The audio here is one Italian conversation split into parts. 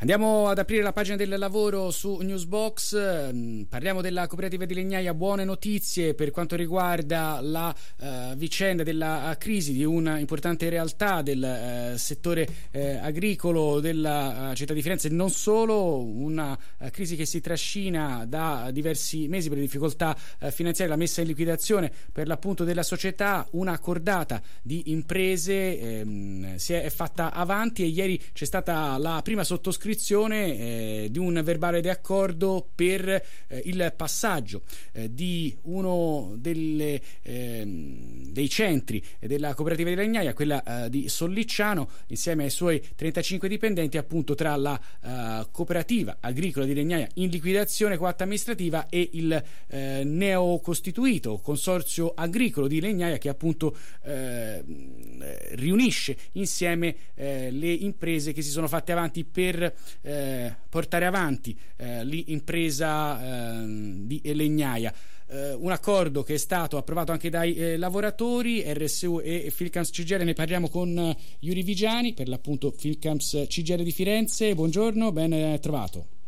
Andiamo ad aprire la pagina del lavoro su Newsbox, mm, parliamo della cooperativa di Legnaia, buone notizie per quanto riguarda la uh, vicenda della crisi di una importante realtà del uh, settore uh, agricolo della città di Firenze, non solo, una crisi che si trascina da diversi mesi per le difficoltà finanziarie, la messa in liquidazione per l'appunto della società, una cordata di imprese ehm, si è fatta avanti e ieri c'è stata la prima sottoscrizione sottoscrizione eh, di un verbale di accordo per eh, il passaggio eh, di uno delle, ehm, dei centri della cooperativa di Legnaia, quella eh, di Sollicciano, insieme ai suoi 35 dipendenti, appunto tra la eh, cooperativa agricola di Legnaia in liquidazione coatta amministrativa e il eh, neocostituito consorzio agricolo di Legnaia che appunto riunisce insieme le imprese che si sono fatte avanti per eh, portare avanti eh, l'impresa eh, di Legnaia. Eh, un accordo che è stato approvato anche dai eh, lavoratori, RSU e Filcams CGR, ne parliamo con eh, Yuri Vigiani, per l'appunto Filcams CGR di Firenze. Buongiorno, ben trovato.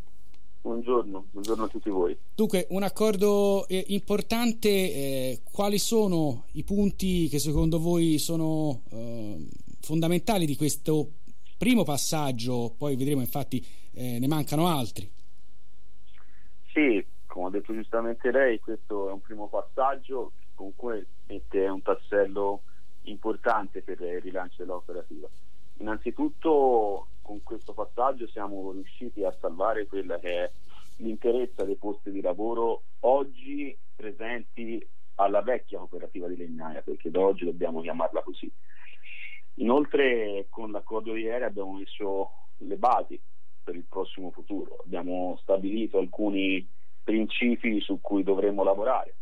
Buongiorno, buongiorno a tutti voi. Dunque, un accordo eh, importante, eh, quali sono i punti che secondo voi sono eh, fondamentali di questo primo passaggio, poi vedremo infatti eh, ne mancano altri. Sì, come ha detto giustamente lei, questo è un primo passaggio, comunque mette un tassello importante per il rilancio dell'operativa. Innanzitutto con questo passaggio siamo riusciti a salvare quella che è l'interezza dei posti di lavoro oggi presenti alla vecchia cooperativa di Legnaia, perché da oggi dobbiamo chiamarla così. Inoltre con l'accordo di ieri abbiamo messo le basi per il prossimo futuro, abbiamo stabilito alcuni principi su cui dovremmo lavorare.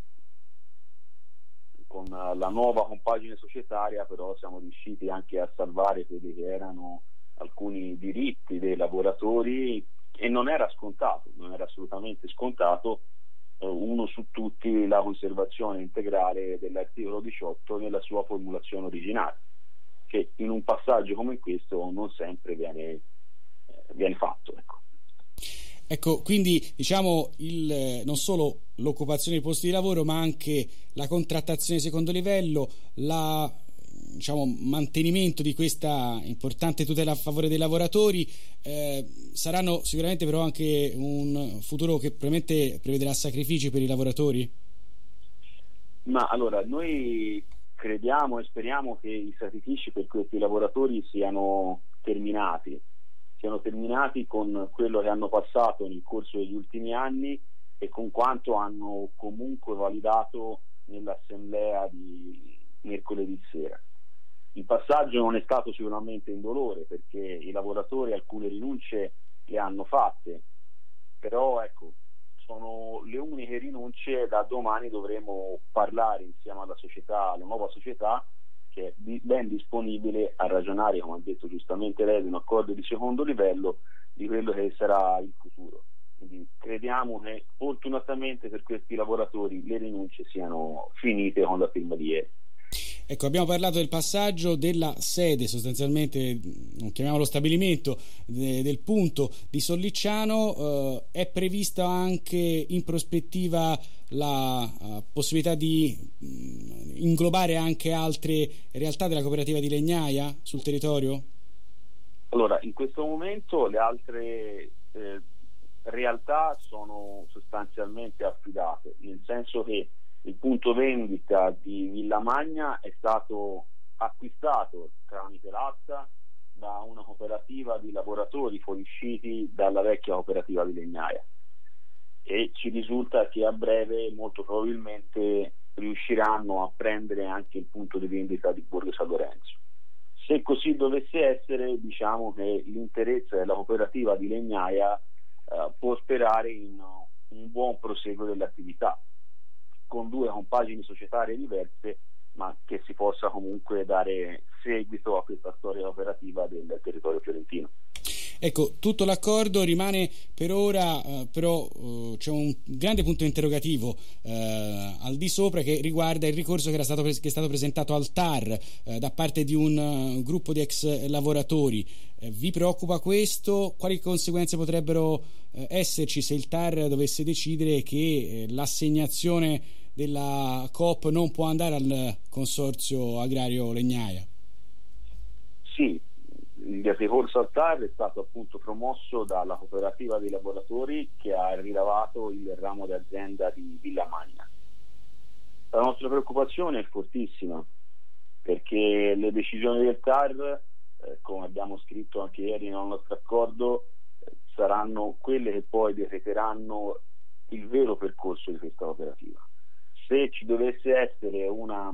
Con la nuova compagine societaria però siamo riusciti anche a salvare quelli che erano alcuni diritti dei lavoratori e non era scontato, non era assolutamente scontato eh, uno su tutti la conservazione integrale dell'articolo 18 nella sua formulazione originale che in un passaggio come questo non sempre viene, eh, viene fatto. Ecco. Ecco, quindi diciamo il, non solo l'occupazione dei posti di lavoro, ma anche la contrattazione di secondo livello, il diciamo, mantenimento di questa importante tutela a favore dei lavoratori eh, saranno sicuramente però anche un futuro che probabilmente prevederà sacrifici per i lavoratori? Ma allora, noi crediamo e speriamo che i sacrifici per questi lavoratori siano terminati, siano terminati con quello che hanno passato nel corso degli ultimi anni e con quanto hanno comunque validato nell'assemblea di mercoledì sera. Il passaggio non è stato sicuramente indolore perché i lavoratori alcune rinunce le hanno fatte, però ecco, sono le uniche rinunce da domani dovremo parlare insieme alla società, alla nuova società che è ben disponibile a ragionare, come ha detto giustamente lei, di un accordo di secondo livello di quello che sarà il futuro. Quindi crediamo che fortunatamente per questi lavoratori le rinunce siano finite con la firma di ieri. Ecco, abbiamo parlato del passaggio della sede, sostanzialmente, non chiamiamolo stabilimento, de, del punto di Sollicciano. Eh, è prevista anche in prospettiva la uh, possibilità di mh, mm, inglobare anche altre realtà della cooperativa di Legnaia sul territorio? Allora, in questo momento le altre eh, realtà sono sostanzialmente affidate, nel senso che il punto vendita di Villa Magna è stato acquistato tramite l'asta da una cooperativa di lavoratori fuoriusciti dalla vecchia cooperativa di Legnaia e ci risulta che a breve molto probabilmente riusciranno a prendere anche il punto di vendita di Borgo San Lorenzo. Se così dovesse essere, diciamo che l'interesse della cooperativa di Legnaia eh, può sperare in un buon proseguo dell'attività con due compagini societarie diverse, ma che si possa comunque dare seguito a questa storia operativa del territorio fiorentino. Ecco, tutto l'accordo rimane per ora, eh, però eh, c'è un grande punto interrogativo eh, al di sopra che riguarda il ricorso che, stato, che è stato presentato al TAR eh, da parte di un uh, gruppo di ex lavoratori. Eh, vi preoccupa questo? Quali conseguenze potrebbero esserci se il TAR dovesse decidere che l'assegnazione della COP non può andare al consorzio agrario Legnaia? Sì, il ricorso al TAR è stato appunto promosso dalla cooperativa dei lavoratori che ha rilevato il ramo d'azienda di Villa Magna. La nostra preoccupazione è fortissima perché le decisioni del TAR, eh, come abbiamo scritto anche ieri nel nostro accordo, eh, saranno quelle che poi decreteranno il vero percorso di questa cooperativa. Se ci dovesse essere una,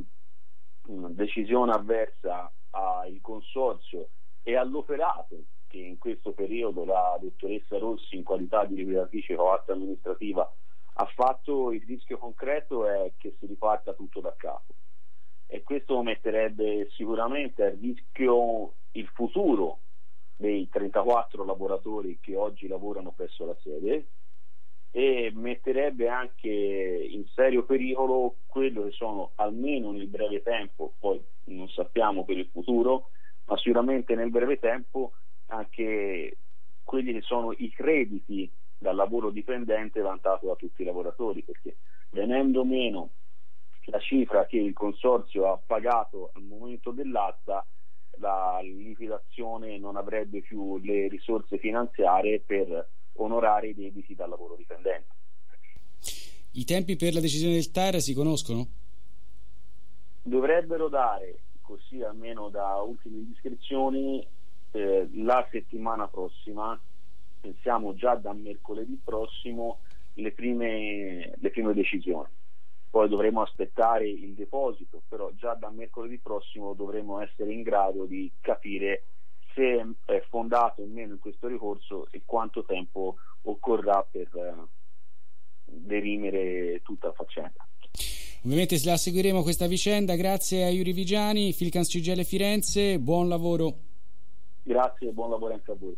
una decisione avversa al consorzio e all'operato che in questo periodo la dottoressa Rossi in qualità di liquidatrice coatta amministrativa ha fatto, il rischio concreto è che si riparta tutto da capo. E questo metterebbe sicuramente a rischio il futuro dei 34 lavoratori che oggi lavorano presso la sede e metterebbe anche in serio pericolo quello che sono almeno nel breve tempo, poi non sappiamo per il futuro, ma sicuramente nel breve tempo anche quelli che sono i crediti dal lavoro dipendente vantato da tutti i lavoratori, perché venendo meno la cifra che il consorzio ha pagato al momento dell'asta, la liquidazione non avrebbe più le risorse finanziarie per onorare i debiti dal lavoro dipendente. I tempi per la decisione del TAR si conoscono? Dovrebbero dare così almeno da ultime indiscrezioni, eh, la settimana prossima, pensiamo già da mercoledì prossimo, le prime, le prime decisioni. Poi dovremo aspettare il deposito, però già da mercoledì prossimo dovremo essere in grado di capire se è fondato o meno in questo ricorso e quanto tempo occorrà per eh, derimere tutta la faccenda. Ovviamente la seguiremo questa vicenda. Grazie a Iuri Vigiani, Filcans CGL Firenze, buon lavoro. Grazie e buon lavoro anche a voi.